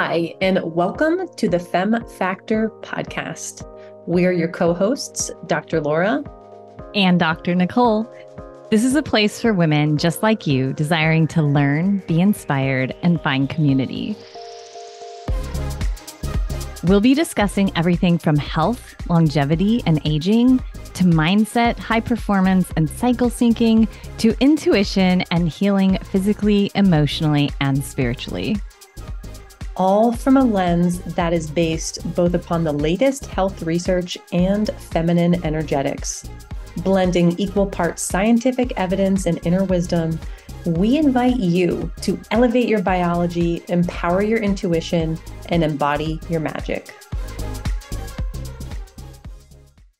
Hi, and welcome to the Femme Factor podcast. We're your co hosts, Dr. Laura and Dr. Nicole. This is a place for women just like you, desiring to learn, be inspired, and find community. We'll be discussing everything from health, longevity, and aging to mindset, high performance, and cycle syncing to intuition and healing physically, emotionally, and spiritually all from a lens that is based both upon the latest health research and feminine energetics. Blending equal parts scientific evidence and inner wisdom, we invite you to elevate your biology, empower your intuition, and embody your magic.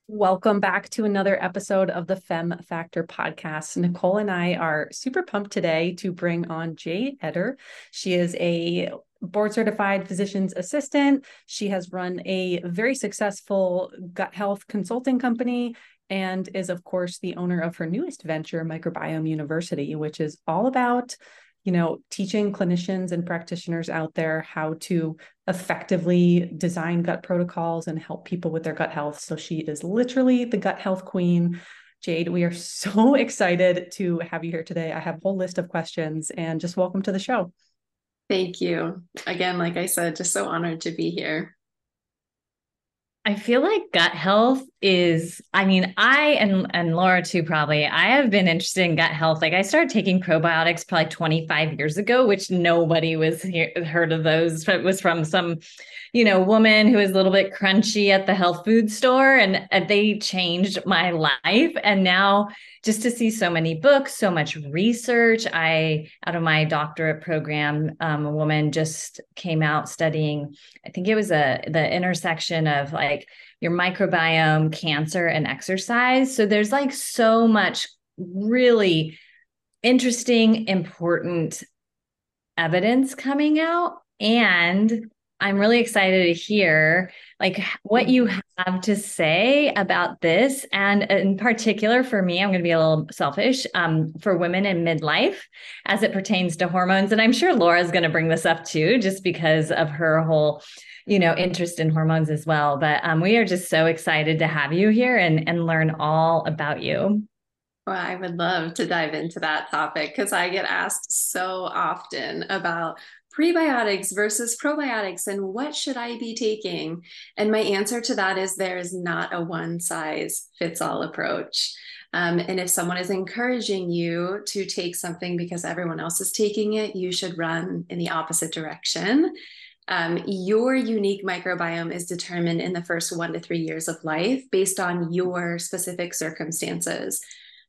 Welcome back to another episode of the Femme Factor podcast. Nicole and I are super pumped today to bring on Jade Etter. She is a board certified physician's assistant. She has run a very successful gut health consulting company and is, of course, the owner of her newest venture, Microbiome University, which is all about you know teaching clinicians and practitioners out there how to effectively design gut protocols and help people with their gut health. So she is literally the gut health queen. Jade we are so excited to have you here today. I have a whole list of questions and just welcome to the show Thank you. Again, like I said, just so honored to be here. I feel like gut health is, I mean, I and and Laura too, probably. I have been interested in gut health. Like I started taking probiotics probably 25 years ago, which nobody was here, heard of those. It was from some you know, woman who was a little bit crunchy at the health food store and, and they changed my life. And now just to see so many books, so much research. I, out of my doctorate program, um, a woman just came out studying, I think it was a the intersection of like your microbiome, cancer, and exercise. So there's like so much really interesting, important evidence coming out. And I'm really excited to hear like what you have to say about this. And in particular, for me, I'm going to be a little selfish um, for women in midlife as it pertains to hormones. And I'm sure Laura's going to bring this up too, just because of her whole you know interest in hormones as well but um, we are just so excited to have you here and and learn all about you well, I would love to dive into that topic because I get asked so often about prebiotics versus probiotics and what should I be taking? And my answer to that is there is not a one size fits all approach. Um, and if someone is encouraging you to take something because everyone else is taking it, you should run in the opposite direction. Um, your unique microbiome is determined in the first one to three years of life based on your specific circumstances.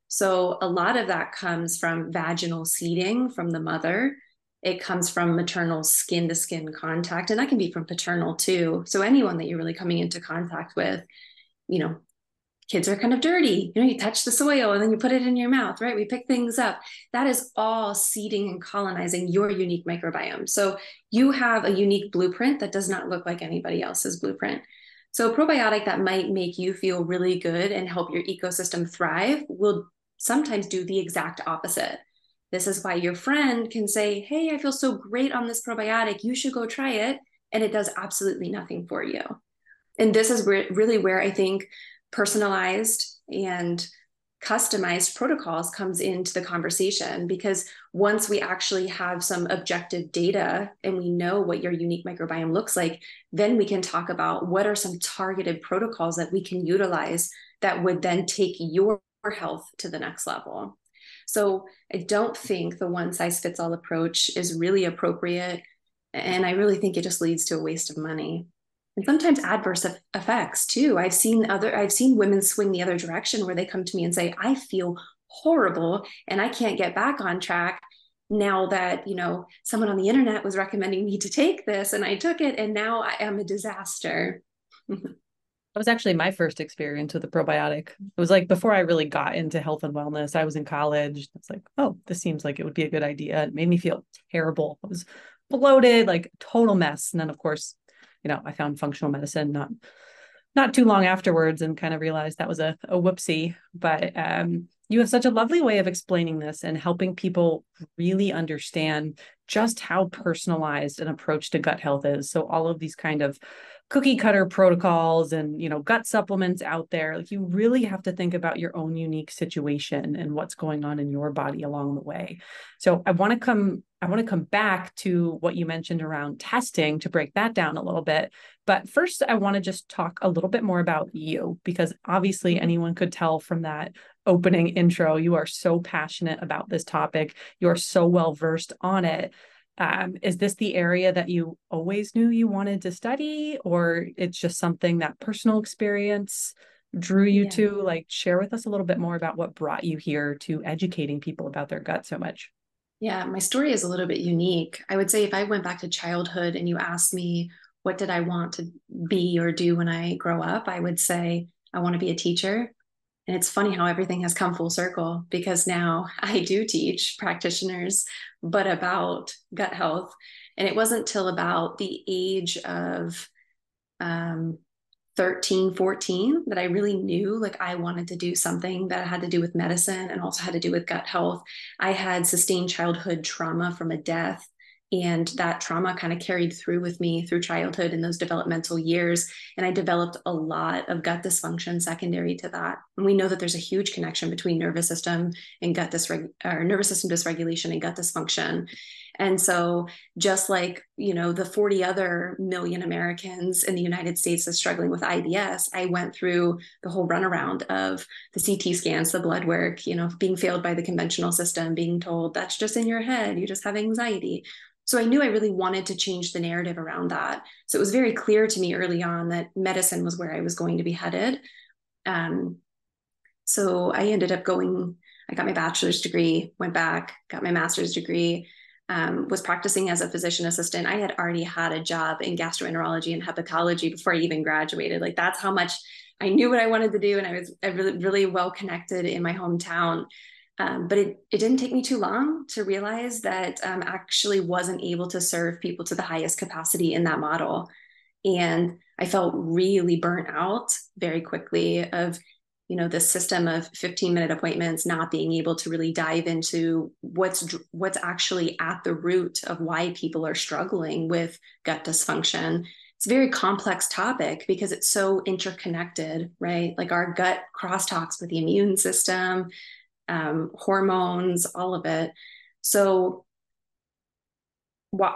So, a lot of that comes from vaginal seeding from the mother it comes from maternal skin to skin contact and that can be from paternal too so anyone that you're really coming into contact with you know kids are kind of dirty you know you touch the soil and then you put it in your mouth right we pick things up that is all seeding and colonizing your unique microbiome so you have a unique blueprint that does not look like anybody else's blueprint so a probiotic that might make you feel really good and help your ecosystem thrive will sometimes do the exact opposite this is why your friend can say, Hey, I feel so great on this probiotic. You should go try it. And it does absolutely nothing for you. And this is where, really where I think personalized and customized protocols comes into the conversation because once we actually have some objective data and we know what your unique microbiome looks like then we can talk about what are some targeted protocols that we can utilize that would then take your health to the next level so I don't think the one size fits all approach is really appropriate. And I really think it just leads to a waste of money and sometimes adverse effects too. I've seen other, I've seen women swing the other direction where they come to me and say, I feel horrible and I can't get back on track now that you know someone on the internet was recommending me to take this and i took it and now i am a disaster That was actually my first experience with a probiotic. It was like before I really got into health and wellness, I was in college. It's like, oh, this seems like it would be a good idea. It made me feel terrible. I was bloated, like total mess. And then of course, you know, I found functional medicine not not too long afterwards and kind of realized that was a, a whoopsie. But um, you have such a lovely way of explaining this and helping people really understand just how personalized an approach to gut health is. So all of these kind of cookie cutter protocols and you know gut supplements out there. Like you really have to think about your own unique situation and what's going on in your body along the way. So i want to come i want to come back to what you mentioned around testing to break that down a little bit. But first i want to just talk a little bit more about you because obviously anyone could tell from that opening intro you are so passionate about this topic. You're so well versed on it um, is this the area that you always knew you wanted to study or it's just something that personal experience drew you yeah. to? Like share with us a little bit more about what brought you here to educating people about their gut so much. Yeah my story is a little bit unique. I would say if i went back to childhood and you asked me what did i want to be or do when i grow up? I would say i want to be a teacher and it's funny how everything has come full circle because now I do teach practitioners, but about gut health. And it wasn't till about the age of um, 13, 14 that I really knew like I wanted to do something that had to do with medicine and also had to do with gut health. I had sustained childhood trauma from a death and that trauma kind of carried through with me through childhood and those developmental years. And I developed a lot of gut dysfunction secondary to that. And we know that there's a huge connection between nervous system and gut dysreg- or nervous system dysregulation and gut dysfunction. And so, just like you know, the 40 other million Americans in the United States are struggling with IBS, I went through the whole runaround of the CT scans, the blood work, you know, being failed by the conventional system, being told that's just in your head, you just have anxiety. So I knew I really wanted to change the narrative around that. So it was very clear to me early on that medicine was where I was going to be headed. Um, so I ended up going, I got my bachelor's degree, went back, got my master's degree, um, was practicing as a physician assistant. I had already had a job in gastroenterology and hepatology before I even graduated. Like that's how much I knew what I wanted to do. And I was really, really well connected in my hometown. Um, but it, it didn't take me too long to realize that um, actually wasn't able to serve people to the highest capacity in that model. And I felt really burnt out very quickly of, you know, the system of 15 minute appointments, not being able to really dive into what's what's actually at the root of why people are struggling with gut dysfunction. It's a very complex topic because it's so interconnected, right? Like our gut crosstalks with the immune system, um, hormones, all of it. So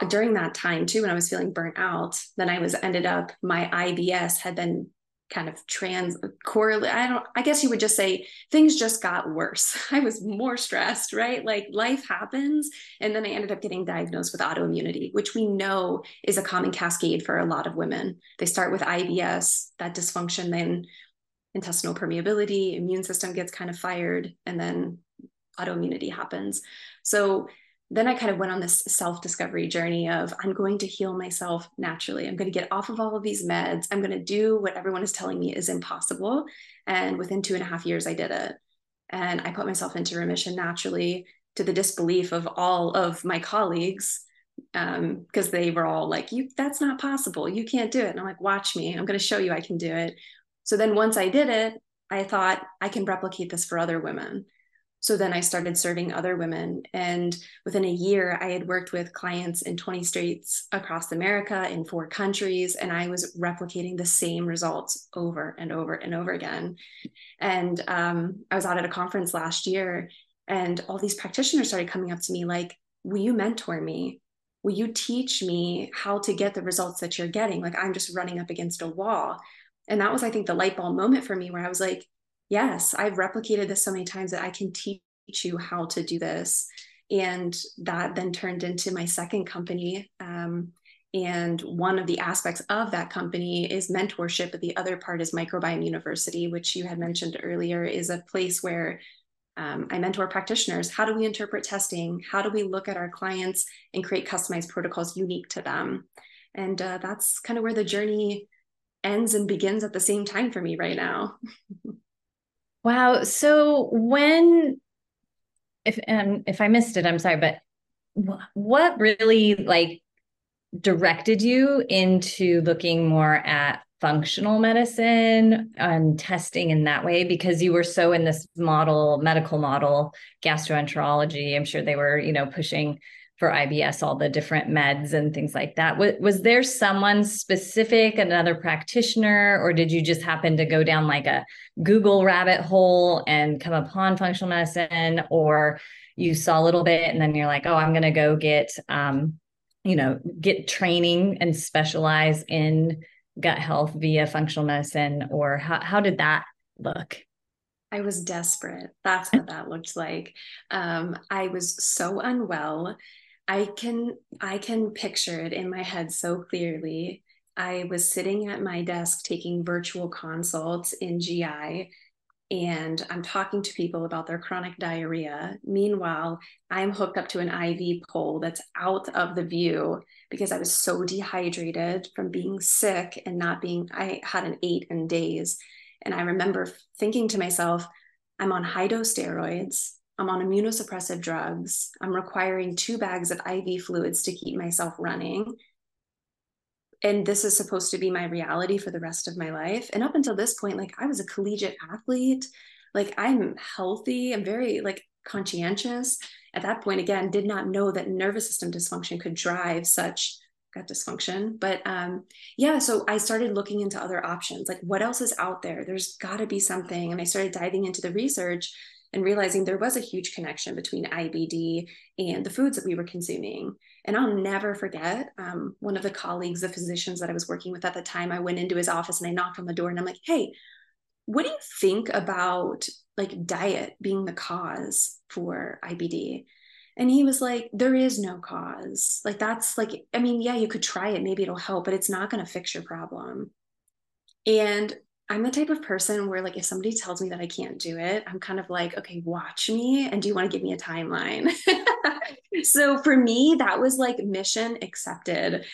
during that time too, when I was feeling burnt out, then I was ended up my IBS had been kind of trans correlate. I don't. I guess you would just say things just got worse. I was more stressed, right? Like life happens, and then I ended up getting diagnosed with autoimmunity, which we know is a common cascade for a lot of women. They start with IBS, that dysfunction then intestinal permeability, immune system gets kind of fired, and then autoimmunity happens. So then I kind of went on this self discovery journey of I'm going to heal myself naturally. I'm going to get off of all of these meds. I'm going to do what everyone is telling me is impossible. And within two and a half years, I did it. And I put myself into remission naturally to the disbelief of all of my colleagues because um, they were all like, "You, that's not possible. You can't do it." And I'm like, "Watch me. I'm going to show you I can do it." So then once I did it, I thought I can replicate this for other women. So then I started serving other women. And within a year, I had worked with clients in 20 states across America in four countries, and I was replicating the same results over and over and over again. And um, I was out at a conference last year, and all these practitioners started coming up to me like, Will you mentor me? Will you teach me how to get the results that you're getting? Like, I'm just running up against a wall and that was i think the light bulb moment for me where i was like yes i've replicated this so many times that i can teach you how to do this and that then turned into my second company um, and one of the aspects of that company is mentorship but the other part is microbiome university which you had mentioned earlier is a place where um, I mentor practitioners. How do we interpret testing? How do we look at our clients and create customized protocols unique to them? And uh, that's kind of where the journey ends and begins at the same time for me right now. wow. So when if um, if I missed it, I'm sorry, but what really like directed you into looking more at functional medicine and testing in that way because you were so in this model medical model gastroenterology i'm sure they were you know pushing for IBS all the different meds and things like that. Was, was there someone specific another practitioner or did you just happen to go down like a google rabbit hole and come upon functional medicine or you saw a little bit and then you're like oh i'm going to go get um, you know get training and specialize in gut health via functional medicine or how, how did that look? I was desperate. That's what that looked like. Um, i was so unwell i can i can picture it in my head so clearly i was sitting at my desk taking virtual consults in gi and I'm talking to people about their chronic diarrhea. Meanwhile, I'm hooked up to an IV pole that's out of the view because I was so dehydrated from being sick and not being, I had an eight in days. And I remember thinking to myself, I'm on high dose steroids. I'm on immunosuppressive drugs. I'm requiring two bags of IV fluids to keep myself running. And this is supposed to be my reality for the rest of my life. And up until this point like i was a collegiate athlete. Like i'm healthy. I'm very like conscientious. At that point again did not know that nervous system dysfunction could drive such gut dysfunction. But um yeah so i started looking into other options. Like what else is out there? There's got to be something. And i started diving into the research and realizing there was a huge connection between IBD and the foods that we were consuming. And I'll never forget um, one of the colleagues, the physicians that I was working with at the time. I went into his office and I knocked on the door and I'm like, hey, what do you think about like diet being the cause for IBD? And he was like, there is no cause. Like, that's like, I mean, yeah, you could try it, maybe it'll help, but it's not going to fix your problem. And I'm the type of person where like if somebody tells me that I can't do it, I'm kind of like, okay, watch me and do you want to give me a timeline? so for me, that was like mission accepted.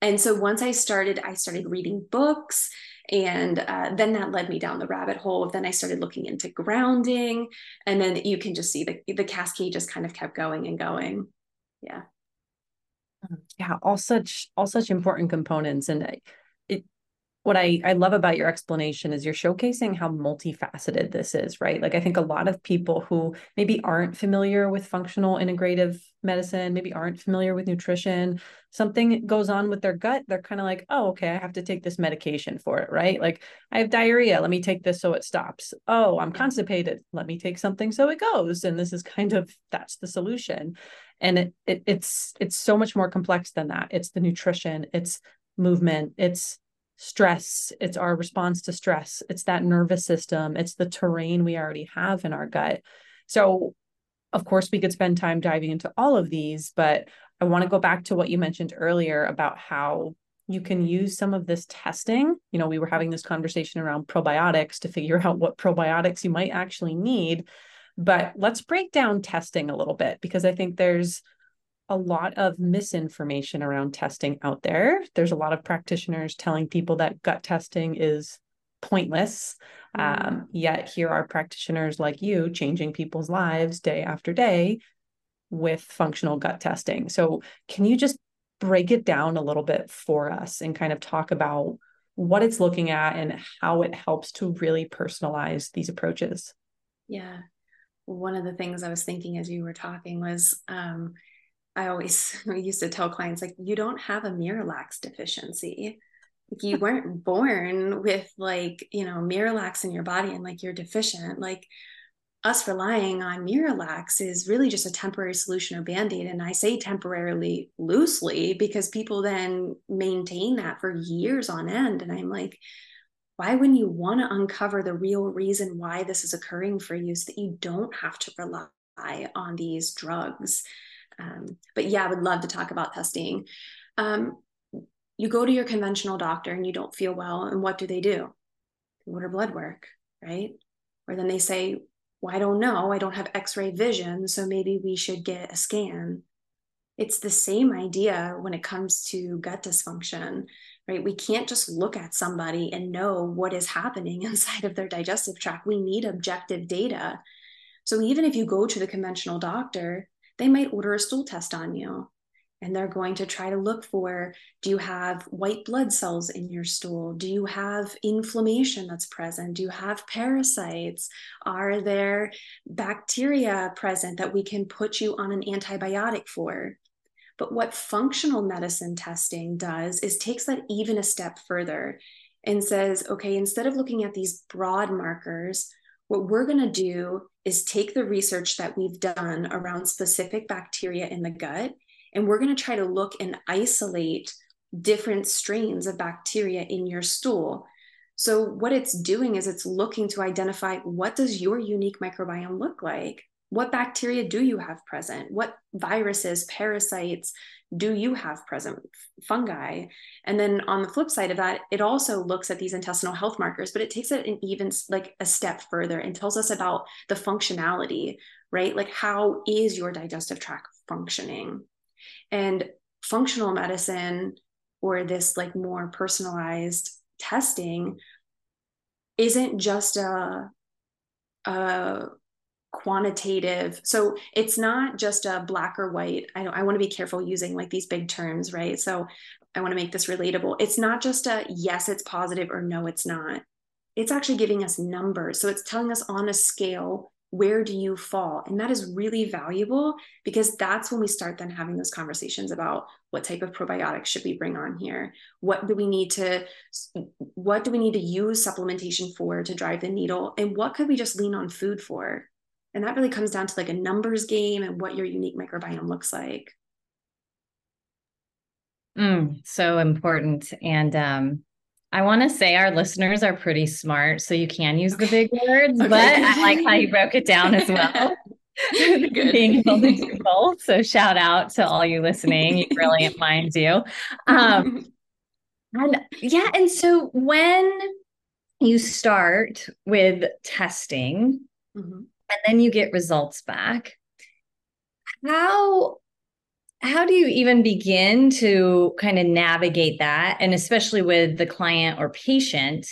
And so once I started, I started reading books and uh, then that led me down the rabbit hole. Then I started looking into grounding and then you can just see the, the cascade just kind of kept going and going. Yeah. Yeah, all such all such important components and what I, I love about your explanation is you're showcasing how multifaceted this is, right? Like, I think a lot of people who maybe aren't familiar with functional integrative medicine, maybe aren't familiar with nutrition, something goes on with their gut, they're kind of like, oh, okay, I have to take this medication for it, right? Like, I have diarrhea, let me take this so it stops. Oh, I'm constipated, let me take something so it goes. And this is kind of that's the solution. And it, it it's it's so much more complex than that. It's the nutrition, it's movement, it's stress it's our response to stress. It's that nervous system. It's the terrain we already have in our gut. So of course we could spend time diving into all of these but i want to go back to what you mentioned earlier about how you can use some of this testing. You know we were having this conversation around probiotics to figure out what probiotics you might actually need but let's break down testing a little bit because i think there's a lot of misinformation around testing out there. There's a lot of practitioners telling people that gut testing is pointless. Mm. Um, yet here are practitioners like you changing people's lives day after day with functional gut testing. So, can you just break it down a little bit for us and kind of talk about what it's looking at and how it helps to really personalize these approaches? Yeah. One of the things I was thinking as you were talking was, um, I always used to tell clients like you don't have a Miralax deficiency. Like you weren't born with like, you know, Miralax in your body and like you're deficient. Like us relying on Miralax is really just a temporary solution or band-aid. And I say temporarily loosely because people then maintain that for years on end. And I'm like, why wouldn't you want to uncover the real reason why this is occurring for you so that you don't have to rely on these drugs? Um, but yeah, I would love to talk about testing. Um, you go to your conventional doctor and you don't feel well, and what do they do? They order blood work, right? Or then they say, Well, I don't know. I don't have x ray vision, so maybe we should get a scan. It's the same idea when it comes to gut dysfunction, right? We can't just look at somebody and know what is happening inside of their digestive tract. We need objective data. So even if you go to the conventional doctor, they might order a stool test on you. and they're going to try to look for do you have white blood cells in your stool? Do you have inflammation that's present? Do you have parasites? Are there bacteria present that we can put you on an antibiotic for? But what functional medicine testing does is takes that even a step further and says okay instead of looking at these broad markers what we're going to do is take the research that we've done around specific bacteria in the gut and we're going to try to look and isolate different strains of bacteria in your stool. So what it's doing is it's looking to identify what does your unique microbiome look like? What bacteria do you have present? What viruses, parasites do you have present? Fungi. And then on the flip side of that, it also looks at these intestinal health markers, but it takes it an even like a step further and tells us about the functionality, right? Like how is your digestive tract functioning? And functional medicine or this like more personalized testing isn't just a, a quantitative so it's not just a black or white i i want to be careful using like these big terms right? So i want to make this relatable. It's not just a yes it's positive or no it's not. It's actually giving us numbers. So it's telling us on a scale where do you fall? And that is really valuable because that's when we start then having those conversations about what type of probiotics should we bring on here? What do we need to what do we need to use supplementation for to drive the needle? And what could we just lean on food for and that really comes down to like a numbers game and what your unique microbiome looks like mm, so important and um I want to say our listeners are pretty smart, so you can use the big words, okay. but I like how you broke it down as well. Being able to do both. So shout out to all you listening, you brilliant minds, you. Um, and yeah, and so when you start with testing mm-hmm. And then you get results back, how how do you even begin to kind of navigate that? And especially with the client or patient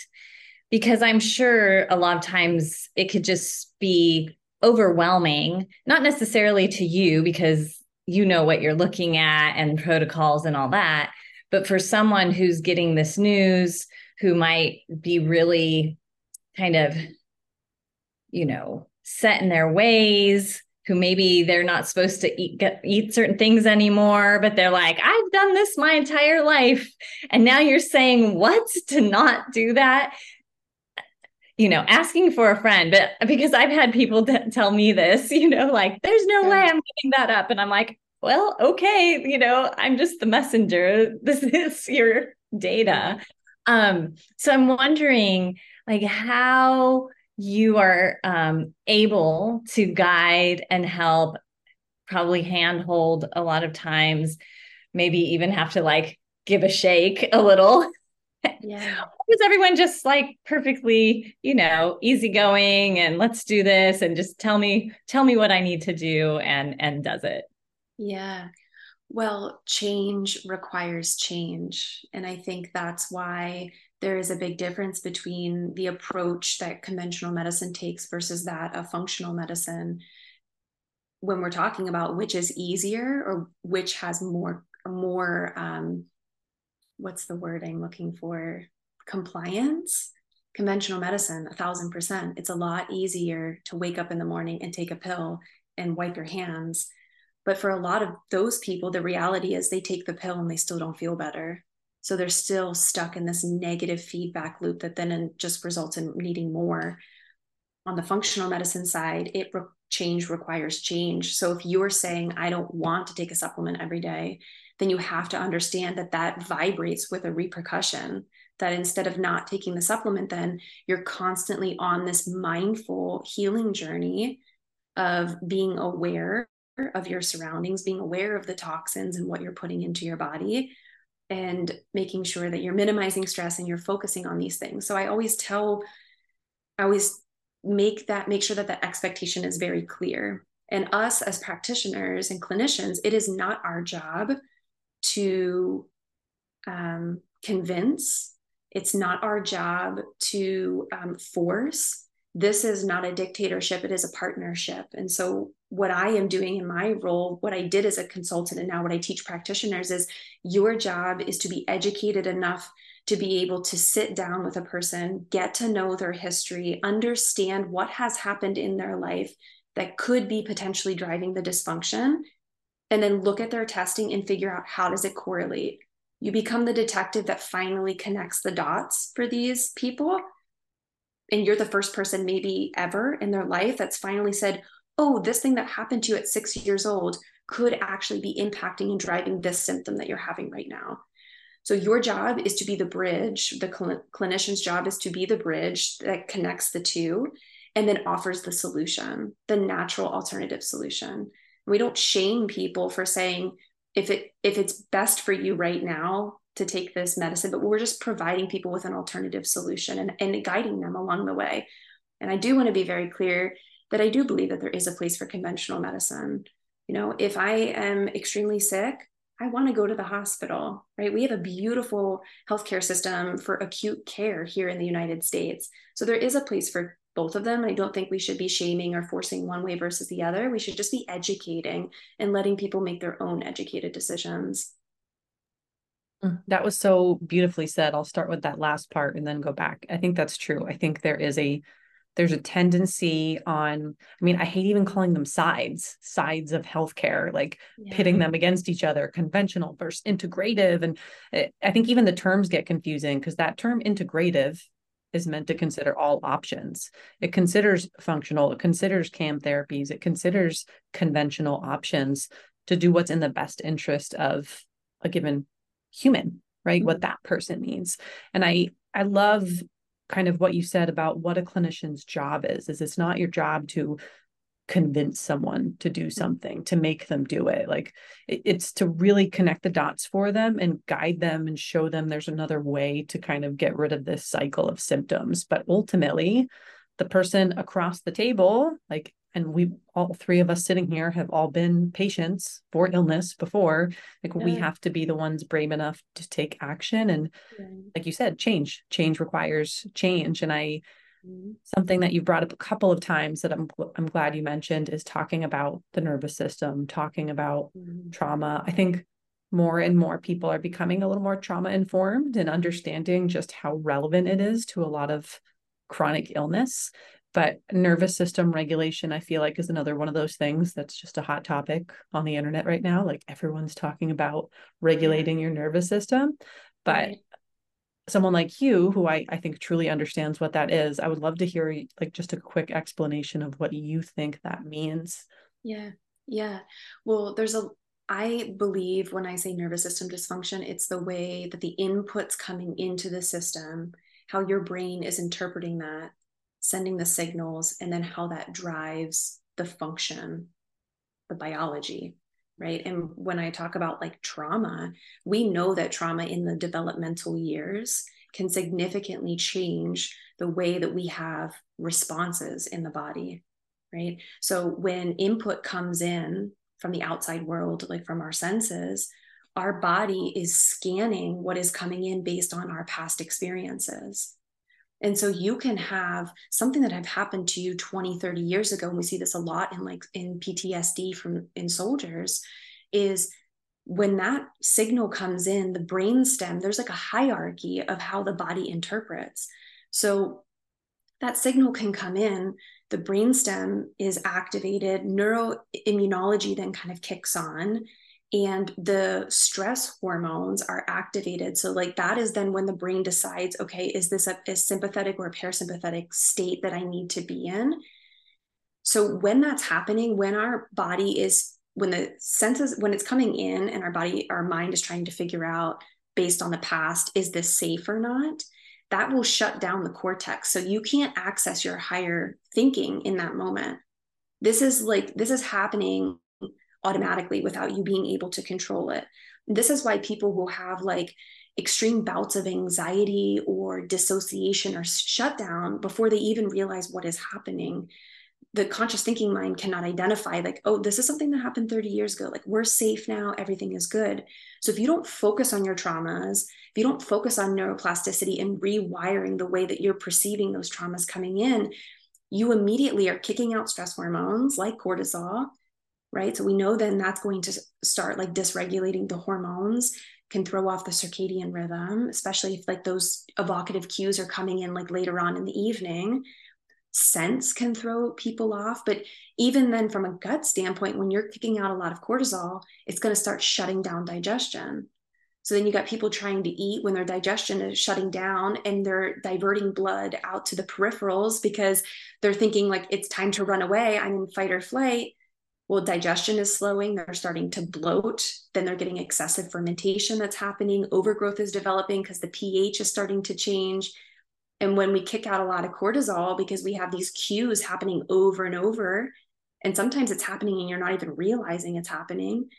because i'm sure a lot of times it could just be overwhelming not necessarily to you because you know what you're looking at and protocols and all that but for someone who's getting this news who might be really kind of you know set in their ways who maybe they're not supposed to eat get, eat certain things anymore but they're like I've done this my entire life and now you're saying what to not do that? You know asking for a friend but because I've had people t- tell me this you know like there's no way I'm giving that up and I'm like well okay you know I'm just the messenger. This is your data. Um so I'm wondering like how you are um, able to guide and help probably handhold a lot of times maybe even have to like give a shake a little. Yeah. Was everyone just like perfectly you know easygoing and let's do this and just tell me tell me what i need to do and and does it? Yeah. Well change requires change. And i think that's why there is a big difference between the approach that conventional medicine takes versus that of functional medicine when we're talking about which is easier or which has more more um, what's the word i'm looking for? Compliance? Conventional medicine a thousand percent. It's a lot easier to wake up in the morning and take a pill and wipe your hands. But for a lot of those people the reality is they take the pill and they still don't feel better so they're still stuck in this negative feedback loop that then just results in needing more. On the functional medicine side, it re- change requires change. So if you're saying, I don't want to take a supplement every day, then you have to understand that that vibrates with a repercussion. That instead of not taking the supplement, then you're constantly on this mindful healing journey of being aware of your surroundings, being aware of the toxins and what you're putting into your body, and making sure that you're minimizing stress and you're focusing on these things. So I always tell, I always make that, make sure that that expectation is very clear. And us as practitioners and clinicians, it is not our job to um, convince, it's not our job to um, force, this is not a dictatorship, it is a partnership. And so, what I am doing in my role, what I did as a consultant, and now what I teach practitioners is your job is to be educated enough to be able to sit down with a person, get to know their history, understand what has happened in their life that could be potentially driving the dysfunction, and then look at their testing and figure out how does it correlate. You become the detective that finally connects the dots for these people and you're the first person maybe ever in their life that's finally said, oh, this thing that happened to you at six years old could actually be impacting and driving this symptom that you're having right now. So your job is to be the bridge. The cl- clinician's job is to be the bridge that connects the two and then offers the solution, the natural alternative solution. We don't shame people for saying if it if it's best for you right now, to take this medicine, but we're just providing people with an alternative solution and, and guiding them along the way. And I do want to be very clear that I do believe that there is a place for conventional medicine. You know, if I am extremely sick, I want to go to the hospital, right? We have a beautiful healthcare system for acute care here in the United States. So there is a place for both of them. I don't think we should be shaming or forcing one way versus the other. We should just be educating and letting people make their own educated decisions. Mm, that was so beautifully said. I'll start with that last part and then go back. I think that's true. I think there is a there's a tendency on i mean i hate even calling them sides sides of healthcare like yeah. pitting them against each other conventional versus integrative and eh, i think even the terms get confusing because that term integrative is meant to consider all options it considers functional it considers cam therapies it considers conventional options to do what's in the best interest of a given human right what mm-hmm. that person needs and i i love kind of what you said about what a clinician's job is is it's not your job to convince someone to do mm-hmm. something to make them do it like it's to really connect the dots for them and guide them and show them there's another way to kind of get rid of this cycle of symptoms but ultimately the person across the table like and we all three of us sitting here have all been patients for illness before like yeah. we have to be the ones brave enough to take action and yeah. like you said change change requires change and i mm-hmm. something that you brought up a couple of times that i'm i'm glad you mentioned is talking about the nervous system talking about mm-hmm. trauma i think more and more people are becoming a little more trauma informed and understanding just how relevant it is to a lot of chronic illness but nervous system regulation i feel like is another one of those things that's just a hot topic on the internet right now. Like everyone's talking about mm-hmm. regulating your nervous system but someone like you who I, I think truly understands what that is i would love to hear like just a quick explanation of what you think that means. Yeah. Yeah. Well there's a I believe when I say nervous system dysfunction, it's the way that the inputs coming into the system, how your brain is interpreting that, sending the signals, and then how that drives the function, the biology, right? And when I talk about like trauma, we know that trauma in the developmental years can significantly change the way that we have responses in the body, right? So when input comes in from the outside world, like from our senses, our body is scanning what is coming in based on our past experiences. And so you can have something that have happened to you 20, 30 years ago. And we see this a lot in like in PTSD from in soldiers is when that signal comes in, the brain stem, there's like a hierarchy of how the body interprets. So that signal can come in, the brainstem is activated, neuroimmunology then kind of kicks on, and the stress hormones are activated. So like that is then when the brain decides okay is this a, a, sympathetic or a parasympathetic state that i need to be in? So when that's happening when our body is when the senses when it's coming in and our body our mind is trying to figure out based on the past is this safe or not? That will shut down the cortex. So you can't access your higher thinking in that moment. This is like this is happening automatically without you being able to control it. This is why people will have like extreme bouts of anxiety or dissociation or shutdown before they even realize what is happening. The conscious thinking mind cannot identify, like, oh, this is something that happened 30 years ago. Like, we're safe now, everything is good. So, if you don't focus on your traumas, if you don't focus on neuroplasticity and rewiring the way that you're perceiving those traumas coming in, you immediately are kicking out stress hormones like cortisol, right? So we know then that's going to start like dysregulating the hormones, can throw off the circadian rhythm, especially if like those evocative cues are coming in like later on in the evening. Scents can throw people off. But even then, from a gut standpoint, when you're kicking out a lot of cortisol, it's going to start shutting down digestion. So then you got people trying to eat when their digestion is shutting down and they're diverting blood out to the peripherals because they're thinking like it's time to run away. I'm in fight or flight. Well, digestion is slowing. They're starting to bloat. Then they're getting excessive fermentation that's happening. Overgrowth is developing because the pH is starting to change. And when we kick out a lot of cortisol because we have these cues happening over and over, and sometimes it's happening and you're not even realizing it's happening,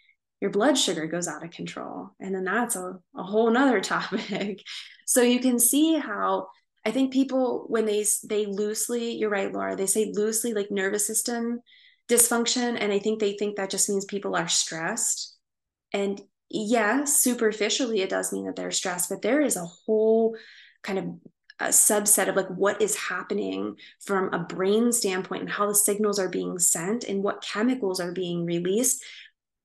your blood sugar goes out of control. And then that's a, a whole nother topic. so you can see how I think people, when they they loosely, you're right, Laura, they say loosely like nervous system dysfunction. And I think they think that just means people are stressed. And yeah, superficially, it does mean that they're stressed, but there is a whole kind of a subset of like what is happening from a brain standpoint and how the signals are being sent and what chemicals are being released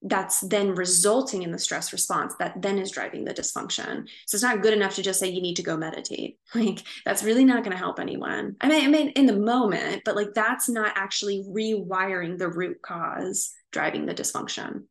that's then resulting in the stress response that then is driving the dysfunction. So it's not good enough to just say you need to go meditate. Like that's really not going to help anyone. I mean, I mean in the moment, but like that's not actually rewiring the root cause driving the dysfunction.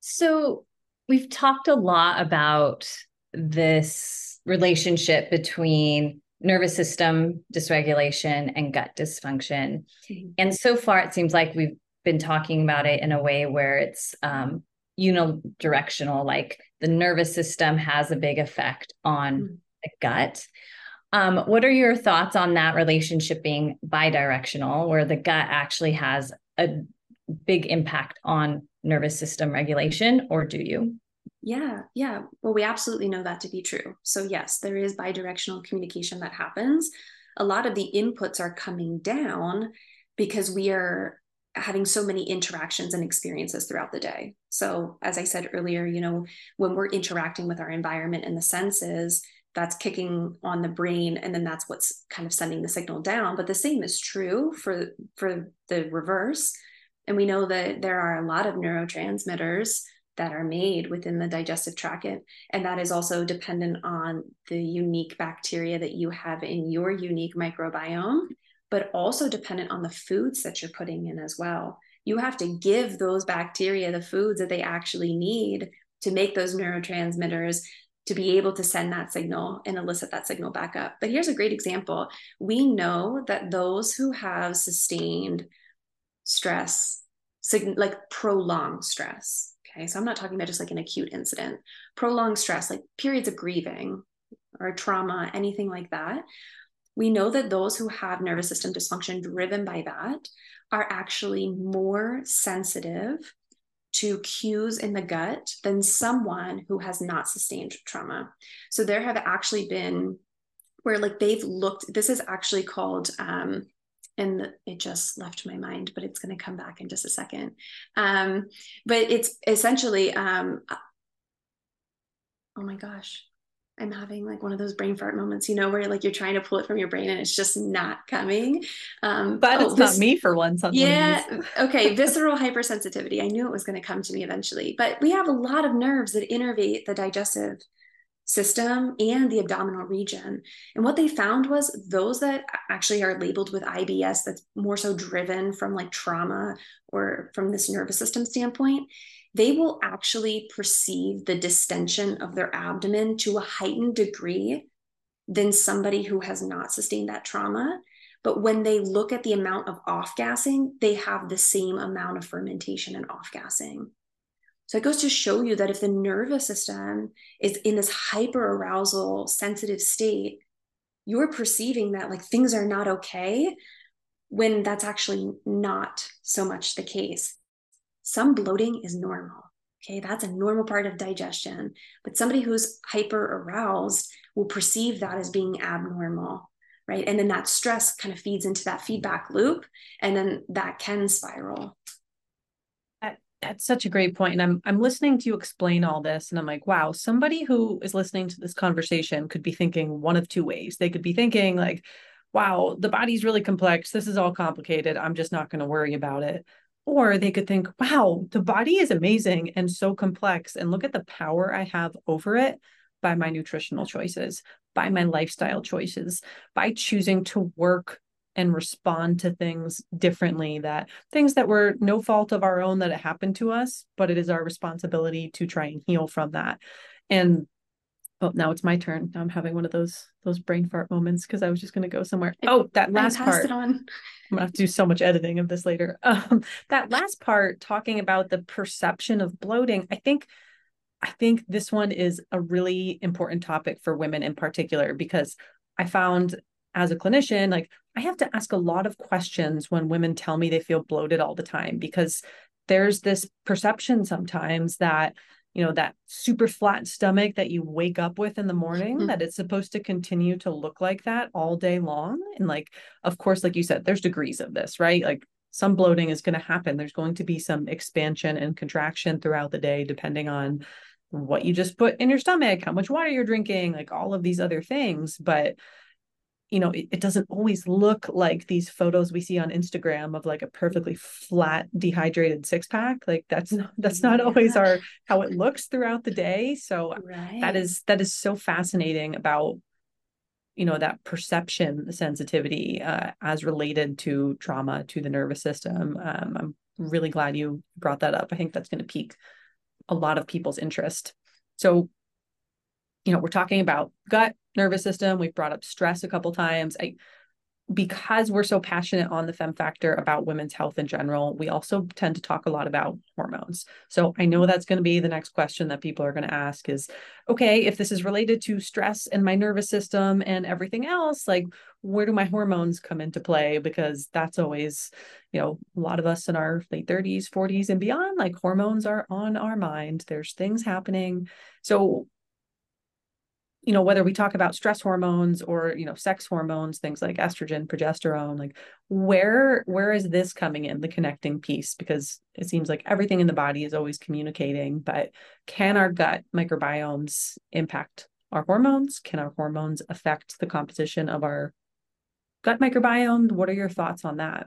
So we've talked a lot about this relationship between nervous system dysregulation and gut dysfunction. Mm-hmm. And so far, it seems like we've been talking about it in a way where it's um, unidirectional, like the nervous system has a big effect on mm. the gut. Um, what are your thoughts on that relationship being bidirectional, where the gut actually has a big impact on nervous system regulation, or do you? Yeah, yeah. Well, we absolutely know that to be true. So, yes, there is bidirectional communication that happens. A lot of the inputs are coming down because we are having so many interactions and experiences throughout the day. So, as I said earlier, you know, when we're interacting with our environment and the senses, that's kicking on the brain and then that's what's kind of sending the signal down, but the same is true for for the reverse. And we know that there are a lot of neurotransmitters that are made within the digestive tract and that is also dependent on the unique bacteria that you have in your unique microbiome but also dependent on the foods that you're putting in as well. You have to give those bacteria the foods that they actually need to make those neurotransmitters to be able to send that signal and elicit that signal back up. But here's a great example. We know that those who have sustained stress, like prolonged stress, okay, so I'm not talking about just like an acute incident, prolonged stress, like periods of grieving or trauma, anything like that, we know that those who have nervous system dysfunction driven by that are actually more sensitive to cues in the gut than someone who has not sustained trauma. So there have actually been where like they've looked, this is actually called, um, and it just left my mind, but it's going to come back in just a second. Um, but it's essentially, um, oh my gosh, I'm having like one of those brain fart moments, you know, where like you're trying to pull it from your brain and it's just not coming. Um, but oh, it's not me for once. yeah. okay. Visceral hypersensitivity. I knew it was going to come to me eventually, but we have a lot of nerves that innervate the digestive system and the abdominal region. And what they found was those that actually are labeled with IBS, that's more so driven from like trauma or from this nervous system standpoint, they will actually perceive the distension of their abdomen to a heightened degree than somebody who has not sustained that trauma. But when they look at the amount of off gassing, they have the same amount of fermentation and off gassing. So it goes to show you that if the nervous system is in this hyper arousal sensitive state, you're perceiving that like things are not okay when that's actually not so much the case. Some bloating is normal. Okay, that's a normal part of digestion. But somebody who's hyper aroused will perceive that as being abnormal, right? And then that stress kind of feeds into that feedback loop, and then that can spiral. That, that's such a great point. And I'm I'm listening to you explain all this, and I'm like, wow, somebody who is listening to this conversation could be thinking one of two ways. They could be thinking like, wow, the body's really complex. This is all complicated. I'm just not going to worry about it. Or they could think, wow, the body is amazing and so complex. And look at the power I have over it by my nutritional choices, by my lifestyle choices, by choosing to work and respond to things differently that things that were no fault of our own that it happened to us but it is our responsibility to try and heal from that and oh now it's my turn. Now i'm having one of those those brain fart moments because i was just going to go somewhere. Oh that last part it on. i'm going to have to do so much editing of this later. Um, that last part talking about the perception of bloating i think i think this one is a really important topic for women in particular because i found as a clinician like i have to ask a lot of questions when women tell me they feel bloated all the time because there's this perception sometimes that you know that super flat stomach that you wake up with in the morning mm-hmm. that it's supposed to continue to look like that all day long. And like of course like you said there's degrees of this right? Like some bloating is going to happen. There's going to be some expansion and contraction throughout the day depending on what you just put in your stomach how much water you're drinking like all of these other things. But you know it, it, doesn't always look like these photos we see on instagram of like a perfectly flat dehydrated six pack like that's not that's not yeah. always our how it looks throughout the day so right. that is that is so fascinating about you know that perception sensitivity uh, as related to trauma to the nervous system um, i'm really glad you brought that up i think that's going to pique a lot of people's interest so you know we're talking about gut nervous system. We've brought up stress a couple times. I, because we're so passionate on the Femme Factor about women's health in general, we also tend to talk a lot about hormones. So I know that's going to be the next question that people are going to ask is okay, if this is related to stress and my nervous system and everything else, like where do my hormones come into play? Because that's always, you know, a lot of us in our late 30s, 40s, and beyond, like hormones are on our mind. There's things happening. So you know whether we talk about stress hormones or you know sex hormones things like estrogen progesterone like where where is this coming in the connecting piece? Because it seems like everything in the body is always communicating but can our gut microbiomes impact our hormones? Can our hormones affect the composition of our gut microbiome? What are your thoughts on that?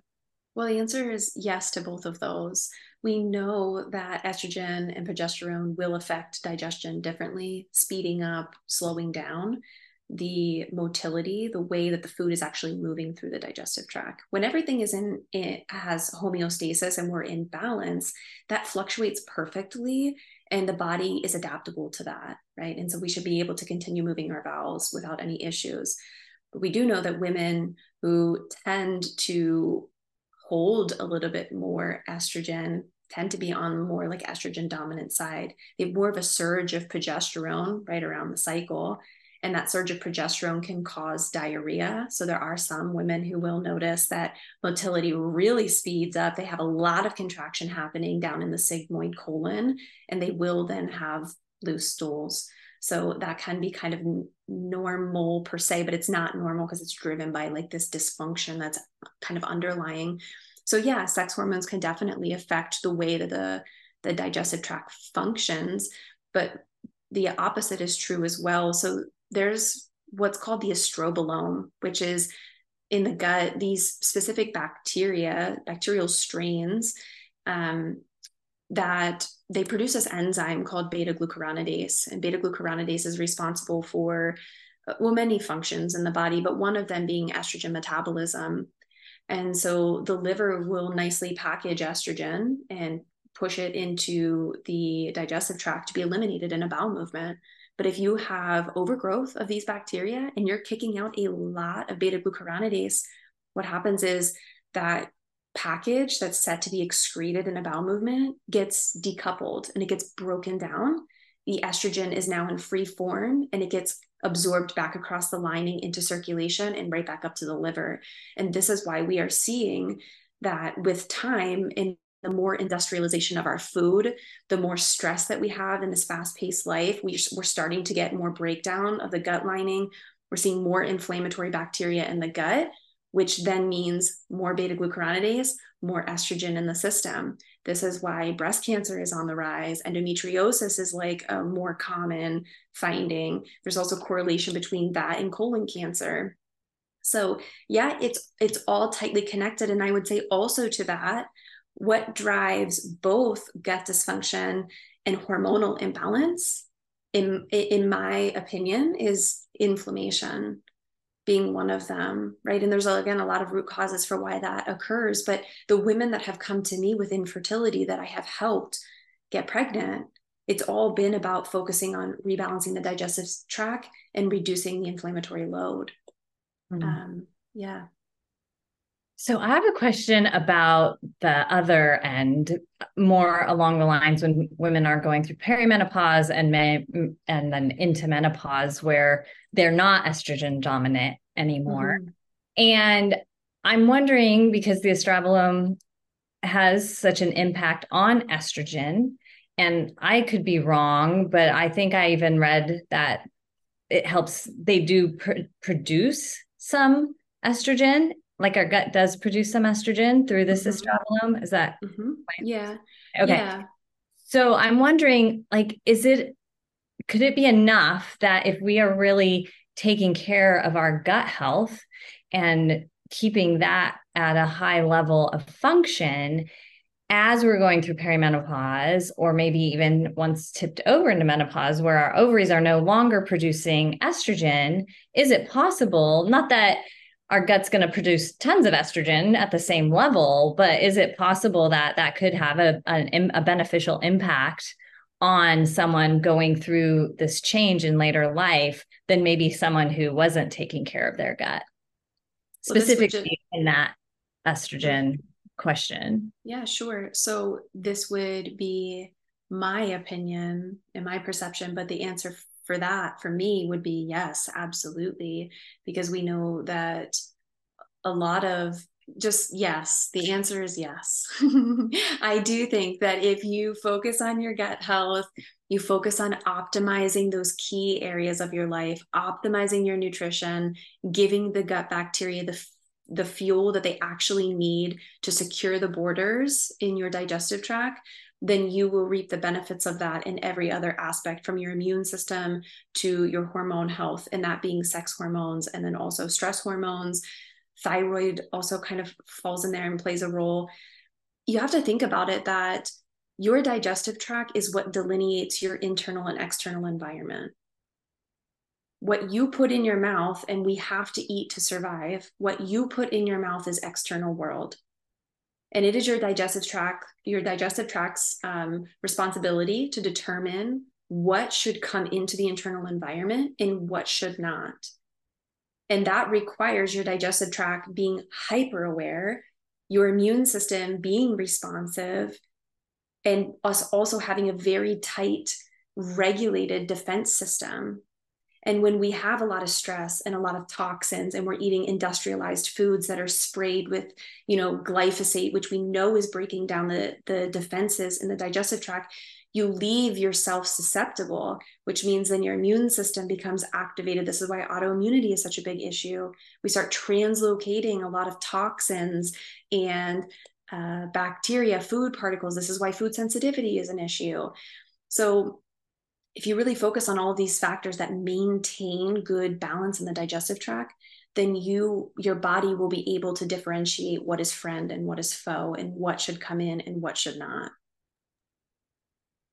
Well the answer is yes to both of those we know that estrogen and progesterone will affect digestion differently, speeding up, slowing down the motility, the way that the food is actually moving through the digestive tract. When everything is in it has homeostasis and we're in balance, that fluctuates perfectly and the body is adaptable to that, right? And so we should be able to continue moving our bowels without any issues. But we do know that women who tend to hold a little bit more estrogen tend to be on more like estrogen dominant side. They have more of a surge of progesterone right around the cycle. And that surge of progesterone can cause diarrhea. So there are some women who will notice that motility really speeds up. They have a lot of contraction happening down in the sigmoid colon, and they will then have loose stools. So that can be kind of normal per se, but it's not normal because it's driven by like this dysfunction that's kind of underlying. So yeah, sex hormones can definitely affect the way that the the digestive tract functions, but the opposite is true as well. So there's what's called the estrobolome, which is in the gut, these specific bacteria, bacterial strains um, that they produce this enzyme called beta glucuronidase. And beta glucuronidase is responsible for, uh, well, many functions in the body, but one of them being estrogen metabolism. And so the liver will nicely package estrogen and push it into the digestive tract to be eliminated in a bowel movement. But if you have overgrowth of these bacteria and you're kicking out a lot of beta glucuronidase, what happens is that package that's set to be excreted in a bowel movement gets decoupled and it gets broken down. The estrogen is now in free form and it gets absorbed back across the lining into circulation and right back up to the liver. And this is why we are seeing that with time in the more industrialization of our food, the more stress that we have in this fast paced life, we, we're starting to get more breakdown of the gut lining. We're seeing more inflammatory bacteria in the gut which then means more beta glucuronidase, more estrogen in the system. This is why breast cancer is on the rise. Endometriosis is like a more common finding. There's also correlation between that and colon cancer. So yeah, it's it's all tightly connected. And I would say also to that, what drives both gut dysfunction and hormonal imbalance, in in my opinion, is inflammation being one of them, right? And there's again a lot of root causes for why that occurs. But the women that have come to me with infertility that I have helped get pregnant, it's all been about focusing on rebalancing the digestive tract and reducing the inflammatory load. Mm. Um, yeah. So I have a question about the other end, more along the lines when women are going through perimenopause and may, and then into menopause, where they're not estrogen dominant anymore. Mm-hmm. And I'm wondering because the estrobolome has such an impact on estrogen, and I could be wrong, but I think I even read that it helps. They do pr- produce some estrogen like our gut does produce some estrogen through the mm-hmm. is that mm-hmm. yeah okay yeah. so i'm wondering like is it could it be enough that if we are really taking care of our gut health and keeping that at a high level of function as we're going through perimenopause, or maybe even once tipped over into menopause, where our ovaries are no longer producing estrogen, is it possible? Not that our gut's going to produce tons of estrogen at the same level, but is it possible that that could have a, a, a beneficial impact on someone going through this change in later life than maybe someone who wasn't taking care of their gut, well, specifically just... in that estrogen question. Yeah, sure. So this would be my opinion and my perception, but the answer for that for me would be yes, absolutely, because we know that a lot of just yes the answer is yes. I do think that if you focus on your gut health you focus on optimizing those key areas of your life optimizing your nutrition giving the gut bacteria the the fuel that they actually need to secure the borders in your digestive tract, then you will reap the benefits of that in every other aspect from your immune system to your hormone health, and that being sex hormones and then also stress hormones. Thyroid also kind of falls in there and plays a role. You have to think about it that your digestive tract is what delineates your internal and external environment what you put in your mouth and we have to eat to survive what you put in your mouth is external world and it is your digestive tract your digestive tract's um, responsibility to determine what should come into the internal environment and what should not. And that requires your digestive tract being hyper aware your immune system being responsive and us also having a very tight regulated defense system and when we have a lot of stress and a lot of toxins and we're eating industrialized foods that are sprayed with, you know, glyphosate, which we know is breaking down the, the defenses in the digestive tract, you leave yourself susceptible, which means then your immune system becomes activated. This is why autoimmunity is such a big issue. We start translocating a lot of toxins and uh, bacteria, food particles. This is why food sensitivity is an issue. So if you really focus on all these factors that maintain good balance in the digestive tract then you your body will be able to differentiate what is friend and what is foe and what should come in and what should not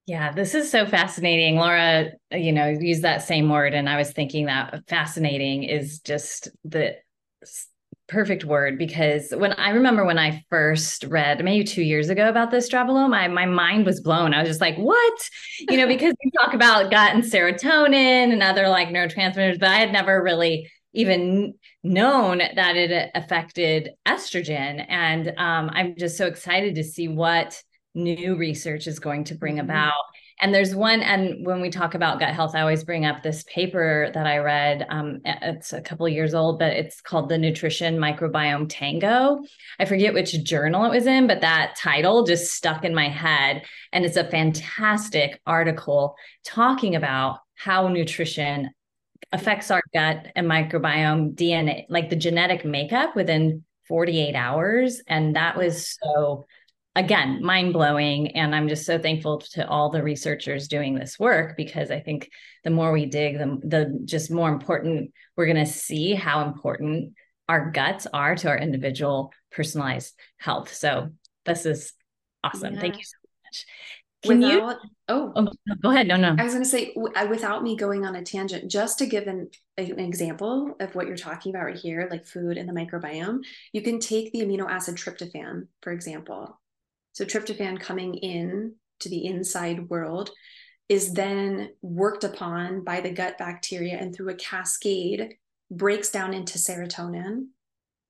yeah, this is so fascinating. Laura, you know, use that same word. And I was thinking that fascinating is just the perfect word because when I remember when I first read maybe two years ago about this estrobolome, I my mind was blown. I was just like, what? You know, because we talk about gut and serotonin and other like neurotransmitters, but I had never really even known that it affected estrogen. And um, I'm just so excited to see what new research is going to bring mm-hmm. about and there's one, and when we talk about gut health, I always bring up this paper that I read. Um, it's a couple years old, but it's called The Nutrition Microbiome Tango. I forget which journal it was in, but that title just stuck in my head. And it's a fantastic article talking about how nutrition affects our gut and microbiome DNA, like the genetic makeup within 48 hours. And that was so again mind blowing and i'm just so thankful to all the researchers doing this work because i think the more we dig the, the just more important we're going to see how important our guts are to our individual personalized health. So this is awesome. Yeah. Thank you so much. Can without, you? Oh, oh, go ahead. No, no. I was going to say, without me going on a tangent, just to give an, an example of what you're talking about right here, like food and the microbiome, you can take the amino acid tryptophan, for example. So, tryptophan coming in to the inside world is then worked upon by the gut bacteria and through a cascade breaks down into serotonin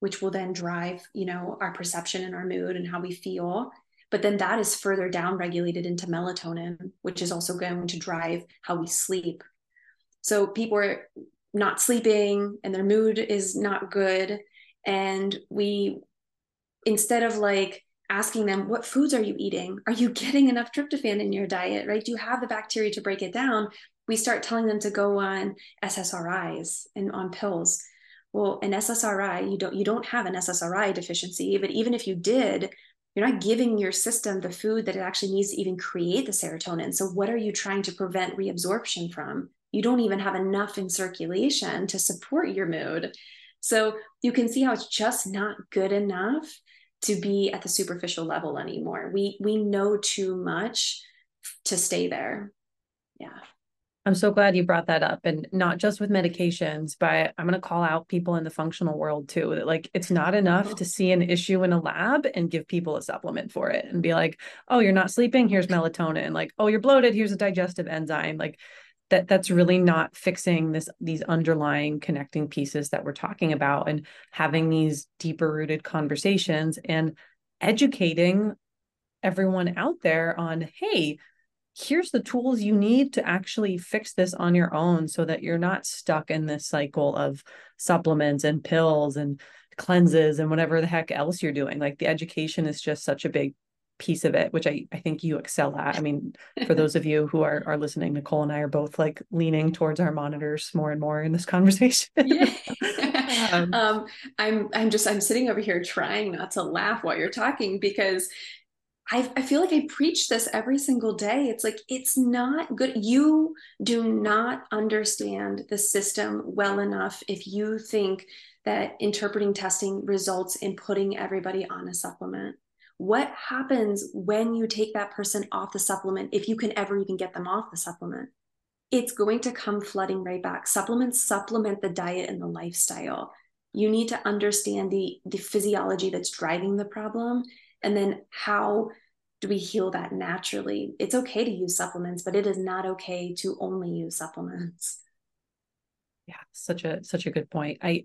which will then drive you know our perception and our mood and how we feel. But then that is further down regulated into melatonin which is also going to drive how we sleep. So people are not sleeping and their mood is not good. And we instead of like asking them what foods are you eating? Are you getting enough tryptophan in your diet right? Do you have the bacteria to break it down? We start telling them to go on ssris and on pills. Well an ssri you don't you don't have an ssri deficiency but even if you did you're not giving your system the food that it actually needs to even create the serotonin. So what are you trying to prevent reabsorption from? You don't even have enough in circulation to support your mood. So you can see how it's just not good enough to be at the superficial level anymore. We we know too much to stay there. Yeah. I'm so glad you brought that up and not just with medications, but I'm going to call out people in the functional world too. That like it's not enough mm-hmm. to see an issue in a lab and give people a supplement for it and be like, "Oh, you're not sleeping, here's melatonin." Like, "Oh, you're bloated, here's a digestive enzyme." Like that that's really not fixing this these underlying connecting pieces that we're talking about and having these deeper rooted conversations and educating everyone out there on hey here's the tools you need to actually fix this on your own so that you're not stuck in this cycle of supplements and pills and cleanses and whatever the heck else you're doing. Like the education is just such a big piece of it, which I, I think you excel at. I mean, for those of you who are, are listening, Nicole and I are both like leaning towards our monitors more and more in this conversation. um, um, I'm, I'm just, I'm sitting over here trying not to laugh while you're talking because I, I feel like I preach this every single day. It's like, it's not good. You do not understand the system well enough if you think that interpreting testing results in putting everybody on a supplement what happens when you take that person off the supplement if you can ever even get them off the supplement? It's going to come flooding right back. Supplements supplement the diet and the lifestyle. You need to understand the the physiology that's driving the problem and then how do we heal that naturally? It's okay to use supplements but it is not okay to only use supplements. Yeah such a such a good point. I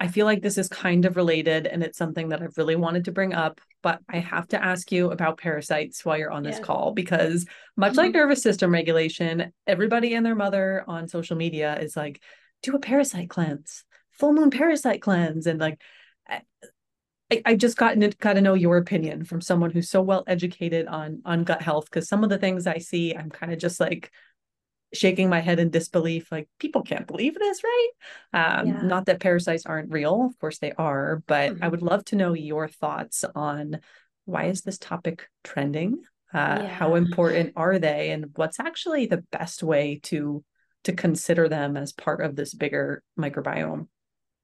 I feel like this is kind of related and it's something that I've really wanted to bring up, but I have to ask you about parasites while you're on this yeah. call because much mm-hmm. like nervous system regulation, everybody and their mother on social media is like, do a parasite cleanse, full moon parasite cleanse. And like, I, I just got, got to know your opinion from someone who's so well educated on on gut health because some of the things I see, I'm kind of just like, shaking my head in disbelief like people can't believe this right um, yeah. not that parasites aren't real of course they are but mm-hmm. i would love to know your thoughts on why is this topic trending uh, yeah. how important are they and what's actually the best way to to consider them as part of this bigger microbiome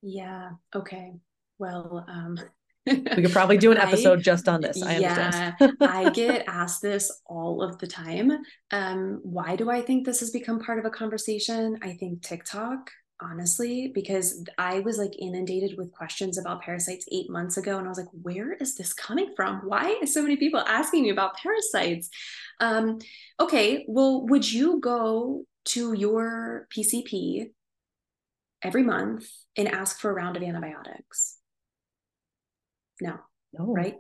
yeah okay well um we could probably do an episode I, just on this. I yeah, I get asked this all of the time. Um, why do I think this has become part of a conversation? I think TikTok, honestly, because I was like inundated with questions about parasites eight months ago. And I was like, where is this coming from? Why is so many people asking me about parasites? Um, okay, well, would you go to your PCP every month and ask for a round of antibiotics? No, no. right?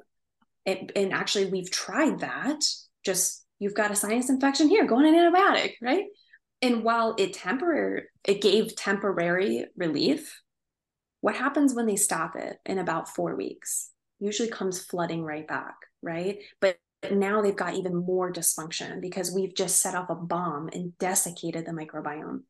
And, and actually, we've tried that. Just you've got a sinus infection here, go on an antibiotic, right? And while it temporary, it gave temporary relief. What happens when they stop it in about four weeks? Usually comes flooding right back, right? But now they've got even more dysfunction because we've just set off a bomb and desiccated the microbiome.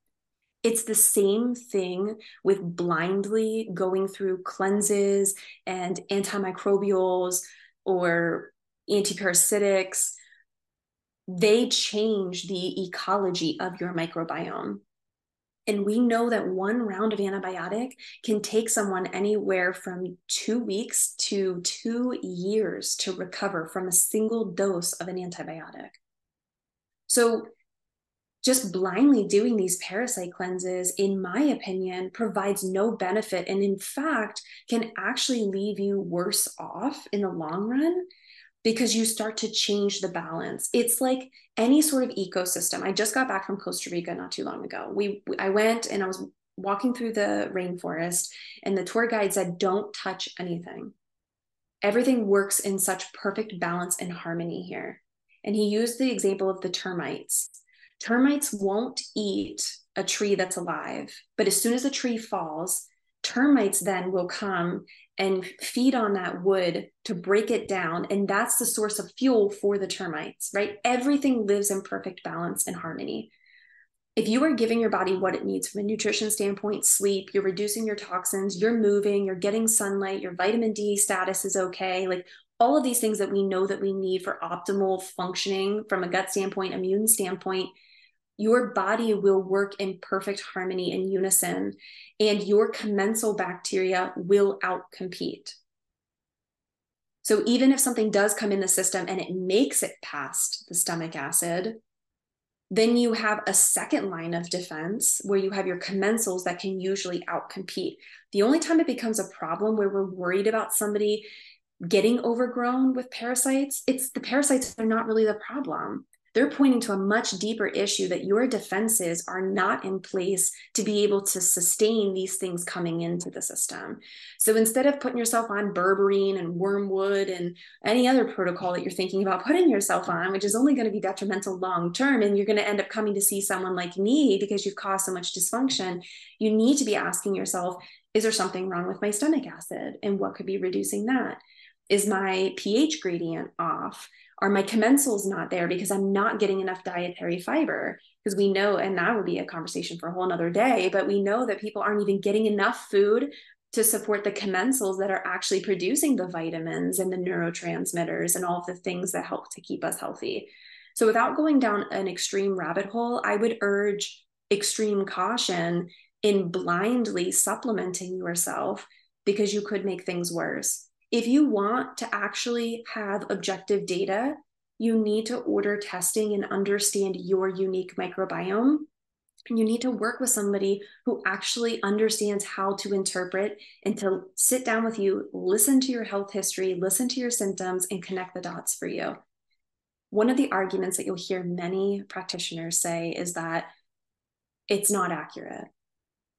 It's the same thing with blindly going through cleanses and antimicrobials or antiparasitics. They change the ecology of your microbiome. And we know that one round of antibiotic can take someone anywhere from two weeks to two years to recover from a single dose of an antibiotic. So, just blindly doing these parasite cleanses, in my opinion, provides no benefit and, in fact, can actually leave you worse off in the long run because you start to change the balance. It's like any sort of ecosystem. I just got back from Costa Rica not too long ago. We I went and I was walking through the rainforest and the tour guide said don't touch anything. Everything works in such perfect balance and harmony here. And he used the example of the termites. Termites won't eat a tree that's alive, but as soon as a tree falls, termites then will come and feed on that wood to break it down. And that's the source of fuel for the termites, right? Everything lives in perfect balance and harmony. If you are giving your body what it needs from a nutrition standpoint, sleep, you're reducing your toxins, you're moving, you're getting sunlight, your vitamin D status is okay, like all of these things that we know that we need for optimal functioning from a gut standpoint, immune standpoint, your body will work in perfect harmony and unison, and your commensal bacteria will outcompete. So, even if something does come in the system and it makes it past the stomach acid, then you have a second line of defense where you have your commensals that can usually outcompete. The only time it becomes a problem where we're worried about somebody getting overgrown with parasites, it's the parasites are not really the problem they're pointing to a much deeper issue that your defenses are not in place to be able to sustain these things coming into the system. So instead of putting yourself on berberine and wormwood and any other protocol that you're thinking about putting yourself on, which is only going to be detrimental long term, and you're going to end up coming to see someone like me because you've caused so much dysfunction, you need to be asking yourself, is there something wrong with my stomach acid? And what could be reducing that? Is my pH gradient off? Are my commensals not there because I'm not getting enough dietary fiber? Because we know, and that would be a conversation for a whole nother day, but we know that people aren't even getting enough food to support the commensals that are actually producing the vitamins and the neurotransmitters and all of the things that help to keep us healthy. So, without going down an extreme rabbit hole, I would urge extreme caution in blindly supplementing yourself because you could make things worse if you want to actually have objective data, you need to order testing and understand your unique microbiome. And you need to work with somebody who actually understands how to interpret and to sit down with you, listen to your health history, listen to your symptoms, and connect the dots for you. One of the arguments that you'll hear many practitioners say is that it's not accurate.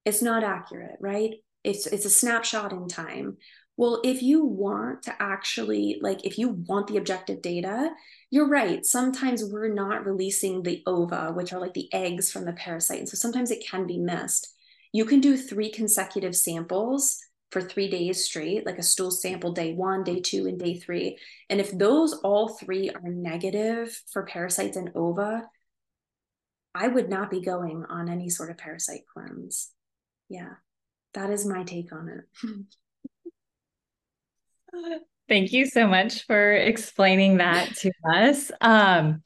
It's not accurate, right? It's, it's a snapshot in time. Well, if you want to actually, like, if you want the objective data, you're right. Sometimes we're not releasing the ova, which are like the eggs from the parasite. And so sometimes it can be missed. You can do three consecutive samples for three days straight, like a stool sample day one, day two, and day three. And if those all three are negative for parasites and ova, I would not be going on any sort of parasite cleanse. Yeah, that is my take on it. Thank you so much for explaining that to us. Um,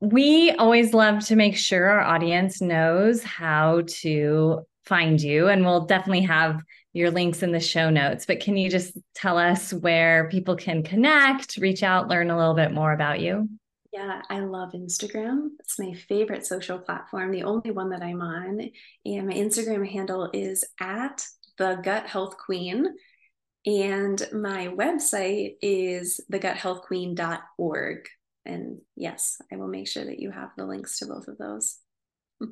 we always love to make sure our audience knows how to find you, and we'll definitely have your links in the show notes. But can you just tell us where people can connect, reach out, learn a little bit more about you? Yeah, I love Instagram. It's my favorite social platform, the only one that I'm on. And my Instagram handle is at the gut health queen. And my website is theguthealthqueen.org. And yes, I will make sure that you have the links to both of those.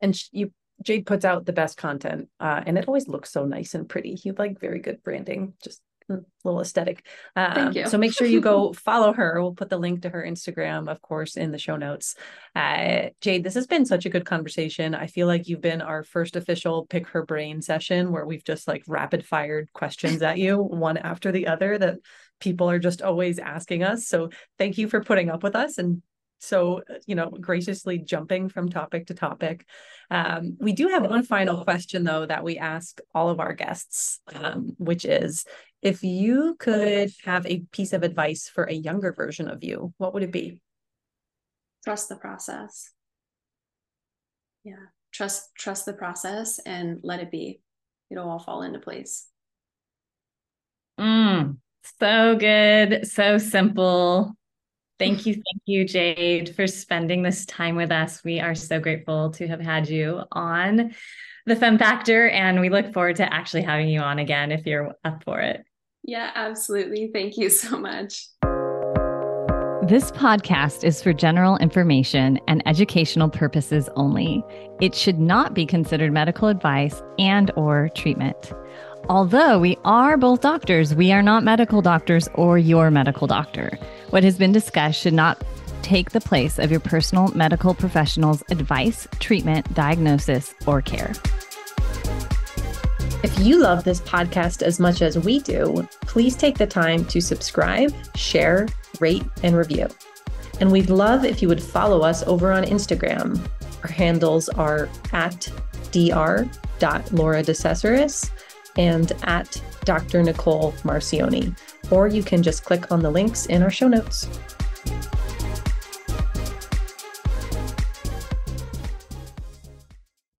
and you Jade puts out the best content, uh, and it always looks so nice and pretty. You like very good branding, just little aesthetic. Um, Thank you. so make sure you go follow her. We'll put the link to her Instagram, of course, in the show notes. Uh, Jade, this has been such a good conversation. I feel like you've been our first official pick her brain session where we've just like rapid fired questions at you, one after the other that people are just always asking us. So thank you for putting up with us and so you know graciously jumping from topic to topic um, we do have one final question though that we ask all of our guests um, which is if you could have a piece of advice for a younger version of you, what would it be? Trust the process. Yeah. Trust trust the process and let it be. It'll all fall into place. Mm, so good, so simple. Thank you, thank you, Jade, for spending this time with us. We are so grateful to have had you on the Femme Factor, and we look forward to actually having you on again if you're up for it. Yeah, absolutely. Thank you so much. This podcast is for general information and educational purposes only. It should not be considered medical advice and or treatment. Although we are both doctors, we are not medical doctors or your medical doctor. What has been discussed should not take the place of your personal medical professional's advice, treatment, diagnosis, or care. If you love this podcast as much as we do, please take the time to subscribe, share, rate, and review. And we'd love if you would follow us over on Instagram. Our handles are at dr.laura and at Dr. Nicole Marcioni, or you can just click on the links in our show notes.